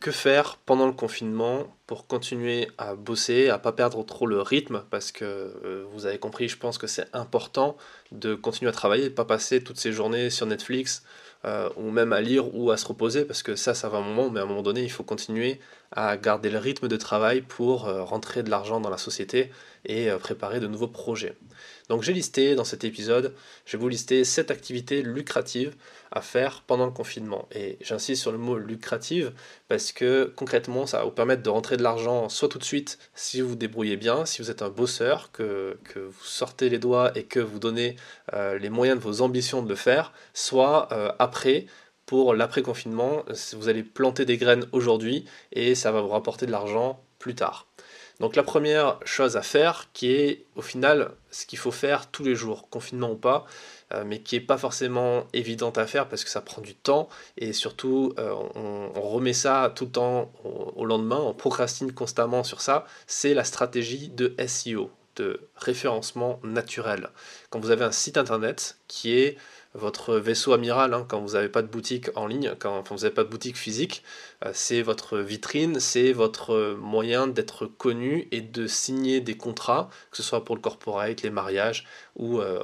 Que faire pendant le confinement pour continuer à bosser, à pas perdre trop le rythme? Parce que euh, vous avez compris, je pense que c'est important de continuer à travailler, pas passer toutes ces journées sur Netflix euh, ou même à lire ou à se reposer, parce que ça, ça va un moment, mais à un moment donné, il faut continuer à garder le rythme de travail pour euh, rentrer de l'argent dans la société et préparer de nouveaux projets. Donc j'ai listé dans cet épisode, je vais vous lister 7 activités lucratives à faire pendant le confinement. Et j'insiste sur le mot lucrative parce que concrètement, ça va vous permettre de rentrer de l'argent soit tout de suite si vous vous débrouillez bien, si vous êtes un bosseur, que, vous sortez les doigts et que vous donnez euh, les moyens de vos ambitions de le faire, soit euh, après pour l'après-confinement, vous allez planter des graines aujourd'hui et ça va vous rapporter de l'argent plus tard. Donc la première chose à faire, qui est au final ce qu'il faut faire tous les jours, confinement ou pas, euh, mais qui n'est pas forcément évidente à faire parce que ça prend du temps et surtout euh, on, remet ça tout le temps au, lendemain, on procrastine constamment sur ça, c'est la stratégie de SEO, de référencement naturel. Quand vous avez un site internet qui est votre vaisseau amiral hein, quand vous n'avez pas de boutique en ligne, quand vous n'avez pas de boutique physique. Euh, c'est votre vitrine, c'est votre moyen d'être connu et de signer des contrats, que ce soit pour le corporate, les mariages ou euh,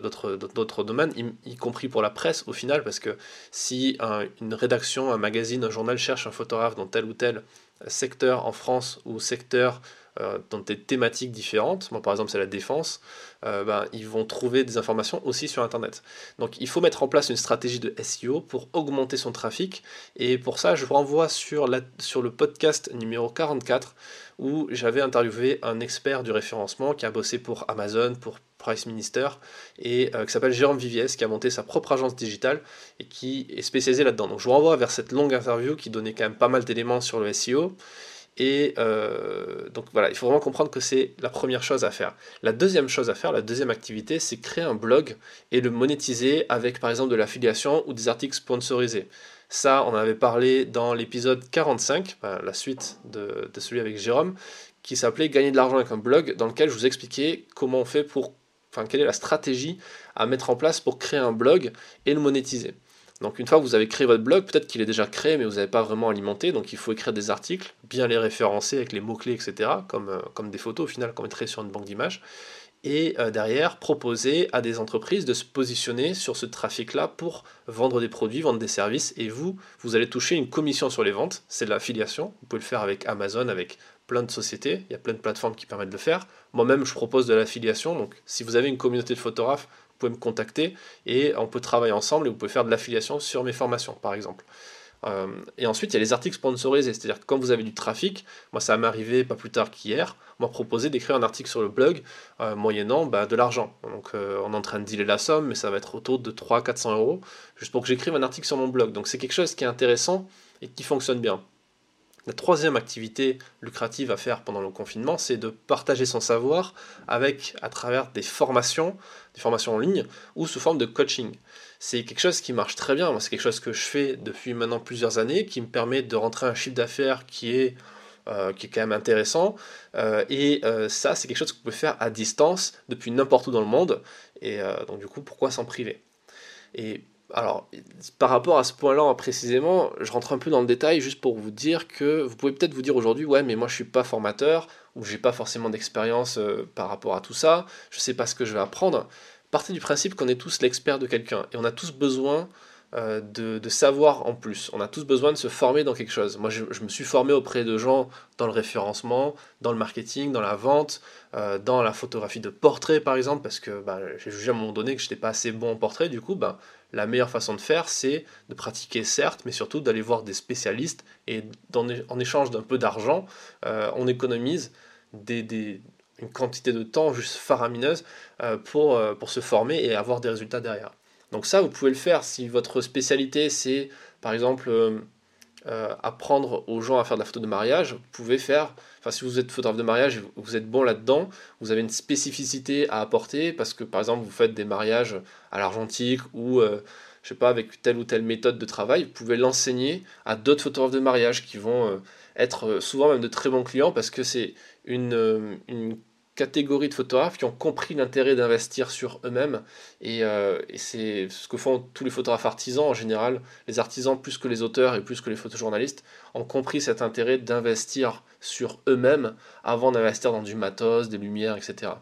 d'autres domaines, y, compris pour la presse au final, parce que si une rédaction, un magazine, un journal cherche un photographe dans tel ou tel secteur en France ou secteur euh, dans des thématiques différentes, moi par exemple c'est la défense, euh, ben, ils vont trouver des informations aussi sur Internet. Donc il faut mettre en place une stratégie de SEO pour augmenter son trafic. Et pour ça, je vous renvoie sur, la, sur le podcast numéro 44 où j'avais interviewé un expert du référencement qui a bossé pour Amazon, pour Price Minister, et euh, qui s'appelle Jérôme Viviès, qui a monté sa propre agence digitale et qui est spécialisé là-dedans. Donc je vous renvoie vers cette longue interview qui donnait quand même pas mal d'éléments sur le SEO. Et euh, donc voilà, il faut vraiment comprendre que c'est la première chose à faire. La deuxième chose à faire, la deuxième activité, c'est créer un blog et le monétiser avec par exemple de l'affiliation ou des articles sponsorisés. Ça, on en avait parlé dans l'épisode 45, la suite de, de, celui avec Jérôme, qui s'appelait Gagner de l'argent avec un blog, dans lequel je vous expliquais comment on fait pour, enfin, quelle est la stratégie à mettre en place pour créer un blog et le monétiser. Donc une fois que vous avez créé votre blog, peut-être qu'il est déjà créé mais vous n'avez pas vraiment alimenté, donc il faut écrire des articles, bien les référencer avec les mots-clés, etc., comme, euh, comme des photos au final qu'on mettrait sur une banque d'images, et euh, derrière proposer à des entreprises de se positionner sur ce trafic-là pour vendre des produits, vendre des services, et vous, vous allez toucher une commission sur les ventes, c'est de l'affiliation, vous pouvez le faire avec Amazon, avec plein de sociétés, il y a plein de plateformes qui permettent de le faire. Moi-même, je propose de l'affiliation, donc si vous avez une communauté de photographes, vous pouvez me contacter et on peut travailler ensemble et vous pouvez faire de l'affiliation sur mes formations, par exemple. Euh, et ensuite, il y a les articles sponsorisés, c'est-à-dire que quand vous avez du trafic, moi ça m'est arrivé pas plus tard qu'hier, m'a proposé d'écrire un article sur le blog euh, moyennant bah, de l'argent. Donc euh, on est en train de dealer la somme, mais ça va être autour de 300-400 euros, juste pour que j'écrive un article sur mon blog. Donc c'est quelque chose qui est intéressant et qui fonctionne bien. La troisième activité lucrative à faire pendant le confinement, c'est de partager son savoir avec, à travers des formations, des formations en ligne ou sous forme de coaching. C'est quelque chose qui marche très bien. c'est quelque chose que je fais depuis maintenant plusieurs années, qui me permet de rentrer un chiffre d'affaires qui est euh, quand même intéressant. Euh, et euh, ça, c'est quelque chose que vous pouvez faire à distance depuis n'importe où dans le monde. Et donc du coup, pourquoi s'en priver? Alors, par rapport à ce point-là précisément, je rentre un peu dans le détail juste pour vous dire que vous pouvez peut-être vous dire aujourd'hui, ouais, mais moi je suis pas formateur ou j'ai pas forcément d'expérience euh, par rapport à tout ça, je sais pas ce que je vais apprendre. Partez du principe qu'on est tous l'expert de quelqu'un et on a tous besoin euh, de, savoir en plus. On a tous besoin de se former dans quelque chose. Moi, je, me suis formé auprès de gens dans le référencement, dans le marketing, dans la vente, euh, dans la photographie de portrait, par exemple, parce que bah, j'ai jugé à un moment donné que je n'étais pas assez bon en portrait. Du coup, bah, la meilleure façon de faire, c'est de pratiquer, certes, mais surtout d'aller voir des spécialistes et en échange d'un peu d'argent, euh, on économise une quantité de temps juste faramineuse pour, pour se former et avoir des résultats derrière. Donc ça, vous pouvez le faire si votre spécialité, c'est par exemple euh, euh, apprendre aux gens à faire de la photo de mariage. Vous pouvez faire, enfin si vous êtes photographe de mariage, vous êtes bon là-dedans, vous avez une spécificité à apporter parce que par exemple vous faites des mariages à l'argentique ou euh, je sais pas avec telle ou telle méthode de travail, vous pouvez l'enseigner à d'autres photographes de mariage qui vont être souvent même de très bons clients parce que c'est une, une catégorie de photographes qui ont compris l'intérêt d'investir sur eux-mêmes. Et, euh, c'est ce que font tous les photographes artisans en général. Les artisans, plus que les auteurs et plus que les photojournalistes, ont compris cet intérêt d'investir sur eux-mêmes avant d'investir dans du matos, des lumières, etc.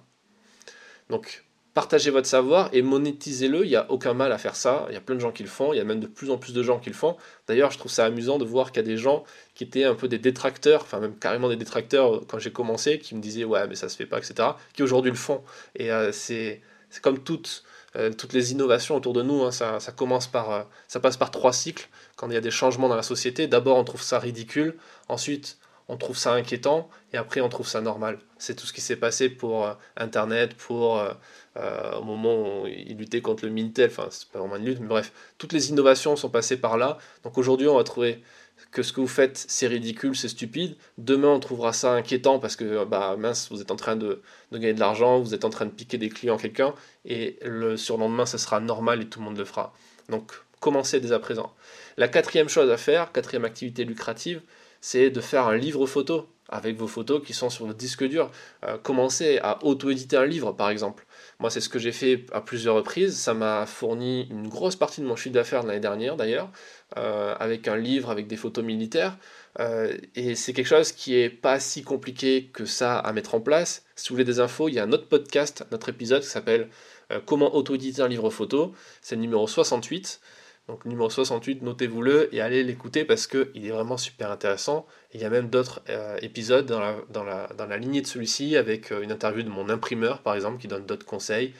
Donc, partagez votre savoir et monétisez-le. Il n'y a aucun mal à faire ça. Il y a plein de gens qui le font. Il y a même de plus en plus de gens qui le font. D'ailleurs, je trouve ça amusant de voir qu'il y a des gens qui étaient un peu des détracteurs, enfin même carrément des détracteurs quand j'ai commencé, qui me disaient ouais mais ça se fait pas, etc. Qui aujourd'hui le font. Et euh, c'est comme toutes, euh, toutes les innovations autour de nous. Hein. ça, commence par, euh, ça passe par trois cycles. Quand il y a des changements dans la société, d'abord on trouve ça ridicule. Ensuite, on trouve ça inquiétant et après on trouve ça normal. C'est tout ce qui s'est passé pour Internet, pour euh, au moment où il luttait contre le Mintel, enfin c'est pas vraiment une lutte, mais bref, toutes les innovations sont passées par là. Donc aujourd'hui on va trouver que ce que vous faites c'est ridicule, c'est stupide. Demain on trouvera ça inquiétant parce que bah mince, vous êtes en train de, de gagner de l'argent, vous êtes en train de piquer des clients à quelqu'un, et le surlendemain ça sera normal et tout le monde le fera. Donc commencez dès à présent. La quatrième chose à faire, quatrième activité lucrative, c'est de faire un livre photo avec vos photos qui sont sur votre disque dur. Euh, commencez à auto-éditer un livre par exemple. Moi, c'est ce que j'ai fait à plusieurs reprises. Ça m'a fourni une grosse partie de mon chiffre d'affaires l'année dernière, d'ailleurs, euh, avec un livre avec des photos militaires. Euh, et c'est quelque chose qui est pas si compliqué que ça à mettre en place. Si vous voulez des infos, il y a un autre podcast, notre épisode qui s'appelle euh, Comment auto-éditer un livre photo. C'est le numéro 68. Donc numéro 68, notez-vous-le et allez l'écouter parce qu'il est vraiment super intéressant. il y a même d'autres euh, épisodes dans la, dans, lignée de celui-ci avec euh, une interview de mon imprimeur par exemple qui donne d'autres conseils,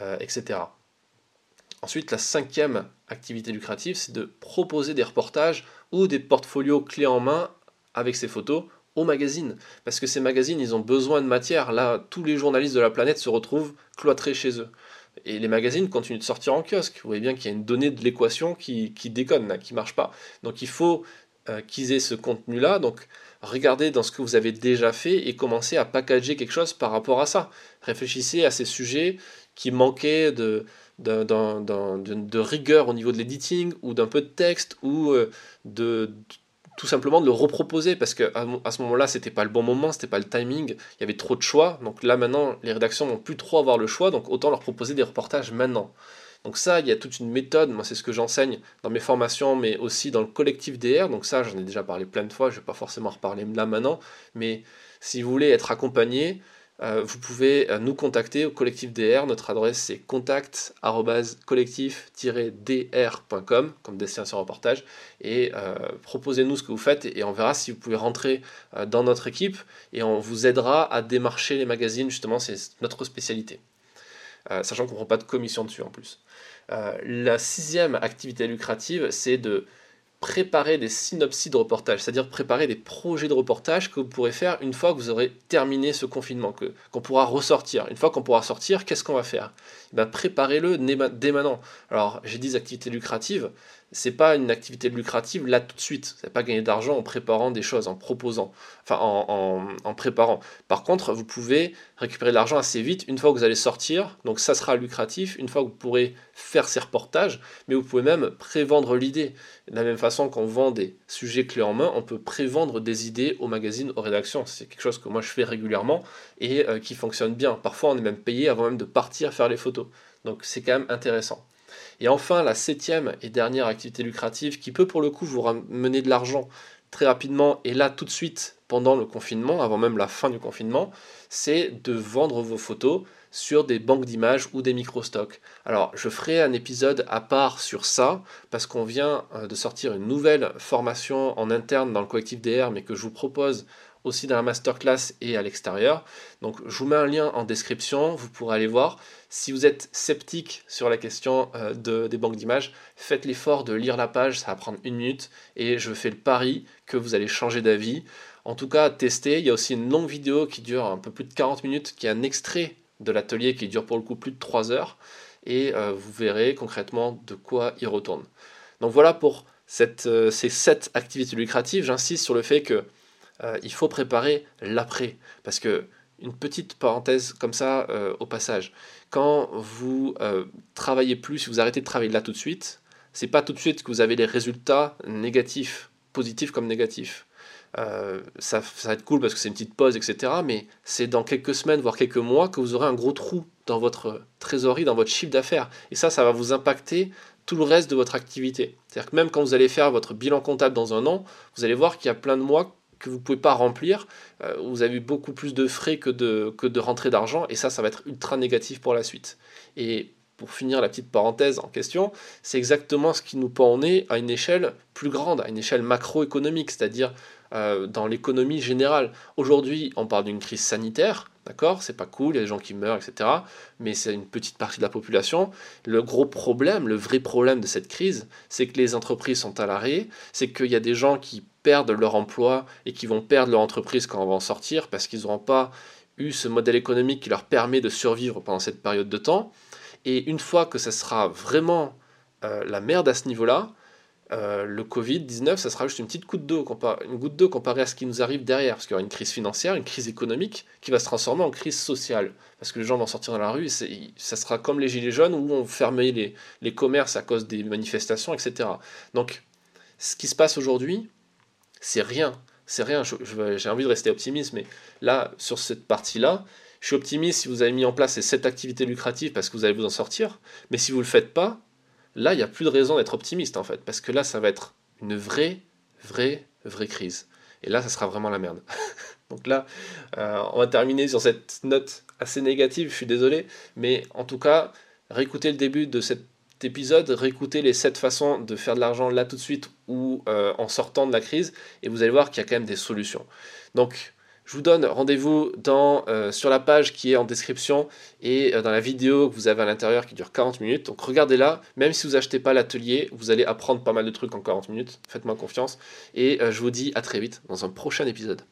euh, etc. Ensuite, la cinquième activité lucrative, c'est de proposer des reportages ou des portfolios clés en main avec ces photos aux magazines. Parce que ces magazines, ils ont besoin de matière. Là, tous les journalistes de la planète se retrouvent cloîtrés chez eux. Et les magazines continuent de sortir en kiosque. Vous voyez bien qu'il y a une donnée de l'équation qui, qui déconne, qui marche pas. Donc il faut euh, qu'ils aient ce contenu-là. Donc regardez dans ce que vous avez déjà fait et commencez à packager quelque chose par rapport à ça. Réfléchissez à ces sujets qui manquaient de, de, de rigueur au niveau de l'editing ou d'un peu de texte ou euh, de, tout simplement de le reproposer parce que à, ce moment-là, c'était pas le bon moment, c'était pas le timing, il y avait trop de choix. Donc là maintenant, les rédactions n'ont plus trop avoir le choix, donc autant leur proposer des reportages maintenant. Donc ça, il y a toute une méthode, moi c'est ce que j'enseigne dans mes formations, mais aussi dans le collectif DR. Donc ça, j'en ai déjà parlé plein de fois, je vais pas forcément reparler là maintenant, mais si vous voulez être accompagné, vous pouvez euh, nous contacter au collectif DR. Notre adresse c'est contact collectif-dr.com comme destination reportage et euh, proposez-nous ce que vous faites et, on verra si vous pouvez rentrer dans notre équipe et on vous aidera à démarcher les magazines. Justement, c'est notre spécialité. sachant qu'on ne prend pas de commission dessus en plus. la sixième activité lucrative, c'est de préparer des synopsis de reportage, c'est-à-dire préparer des projets de reportage que vous pourrez faire une fois que vous aurez terminé ce confinement, que, qu'on pourra ressortir. Une fois qu'on pourra sortir, qu'est-ce qu'on va faire? Eh ben, Préparez-le dès maintenant. Alors, j'ai dit activités lucratives, c'est pas une activité lucrative là tout de suite. Vous pas gagner d'argent en préparant des choses, en proposant, enfin en, en, préparant. Par contre, vous pouvez récupérer de l'argent assez vite une fois que vous allez sortir. Donc ça sera lucratif une fois que vous pourrez faire ces reportages, mais vous pouvez même prévendre l'idée. De la même façon qu'on vend des sujets clés en main, on peut prévendre des idées aux magazines, aux rédactions. C'est quelque chose que moi je fais régulièrement et euh, qui fonctionne bien. Parfois on est même payé avant même de partir faire les photos. Donc c'est quand même intéressant. Et enfin, la septième et dernière activité lucrative qui peut pour le coup vous ramener de l'argent très rapidement et là tout de suite pendant le confinement, avant même la fin du confinement, c'est de vendre vos photos sur des banques d'images ou des micro-stocks. Alors, je ferai un épisode à part sur ça, parce qu'on vient euh, de sortir une nouvelle formation en interne dans le collectif DR, mais que je vous propose aussi dans la masterclass et à l'extérieur. Donc je vous mets un lien en description, vous pourrez aller voir. Si vous êtes sceptique sur la question euh, de, des banques d'images, faites l'effort de lire la page, ça va prendre une minute et je fais le pari que vous allez changer d'avis. En tout cas, testez. Il y a aussi une longue vidéo qui dure un peu plus de 40 minutes, qui est un extrait de l'atelier qui dure pour le coup plus de 3 heures. Et euh, vous verrez concrètement de quoi il retourne. Donc voilà pour euh, ces 7 activités lucratives. J'insiste sur le fait que euh, il faut préparer l'après. Parce que, une petite parenthèse comme ça euh, au passage, quand vous euh, travaillez plus, si vous arrêtez de travailler là tout de suite, c'est pas tout de suite que vous avez les résultats négatifs, positifs comme négatifs. ça, ça, va être cool parce que c'est une petite pause, etc. Mais c'est dans quelques semaines, voire quelques mois, que vous aurez un gros trou dans votre trésorerie, dans votre chiffre d'affaires. Et ça, ça va vous impacter tout le reste de votre activité. C'est-à-dire que même quand vous allez faire votre bilan comptable dans un an, vous allez voir qu'il y a plein de mois que vous ne pouvez pas remplir. Euh, vous avez beaucoup plus de frais que de, que d'argent. Et ça, ça va être ultra négatif pour la suite. Et pour finir la petite parenthèse en question, c'est exactement ce qui nous pend au nez à une échelle plus grande, à une échelle macroéconomique, c'est-à-dire euh, dans l'économie générale. Aujourd'hui, on parle d'une crise sanitaire, d'accord? C'est pas cool, il y a des gens qui meurent, etc. Mais c'est une petite partie de la population. Le gros problème, le vrai problème de cette crise, c'est que les entreprises sont à l'arrêt, c'est qu'il y a des gens qui perdent leur emploi et qui vont perdre leur entreprise quand on va en sortir parce qu'ils n'auront pas eu ce modèle économique qui leur permet de survivre pendant cette période de temps. Et une fois que ça sera vraiment euh, la merde à ce niveau-là, euh, le Covid-19, ça sera juste une petite goutte d'eau, une goutte d'eau comparée à ce qui nous arrive derrière, parce qu'il y aura une crise financière, une crise économique, qui va se transformer en crise sociale, parce que les gens vont sortir dans la rue, et ça sera comme les gilets jaunes, où on fermait les, les commerces à cause des manifestations, etc. Donc, ce qui se passe aujourd'hui, c'est rien, c'est rien, j'ai envie de rester optimiste, mais là, sur cette partie-là, je suis optimiste si vous avez mis en place ces 7 activités lucratives parce que vous allez vous en sortir. Mais si vous ne le faites pas, là, il n'y a plus de raison d'être optimiste en fait. Parce que là, ça va être une vraie, vraie, vraie crise. Et là, ça sera vraiment la merde. Donc là, euh, on va terminer sur cette note assez négative, je suis désolé. Mais en tout cas, réécoutez le début de cet épisode, réécoutez les 7 façons de faire de l'argent là tout de suite ou euh, en sortant de la crise. Et vous allez voir qu'il y a quand même des solutions. Donc, je vous donne rendez-vous euh, sur la page qui est en description et euh, dans la vidéo que vous avez à l'intérieur qui dure 40 minutes. Donc regardez-la, même si vous achetez pas l'atelier, vous allez apprendre pas mal de trucs en 40 minutes. Faites-moi confiance. Et euh, je vous dis à très vite dans un prochain épisode.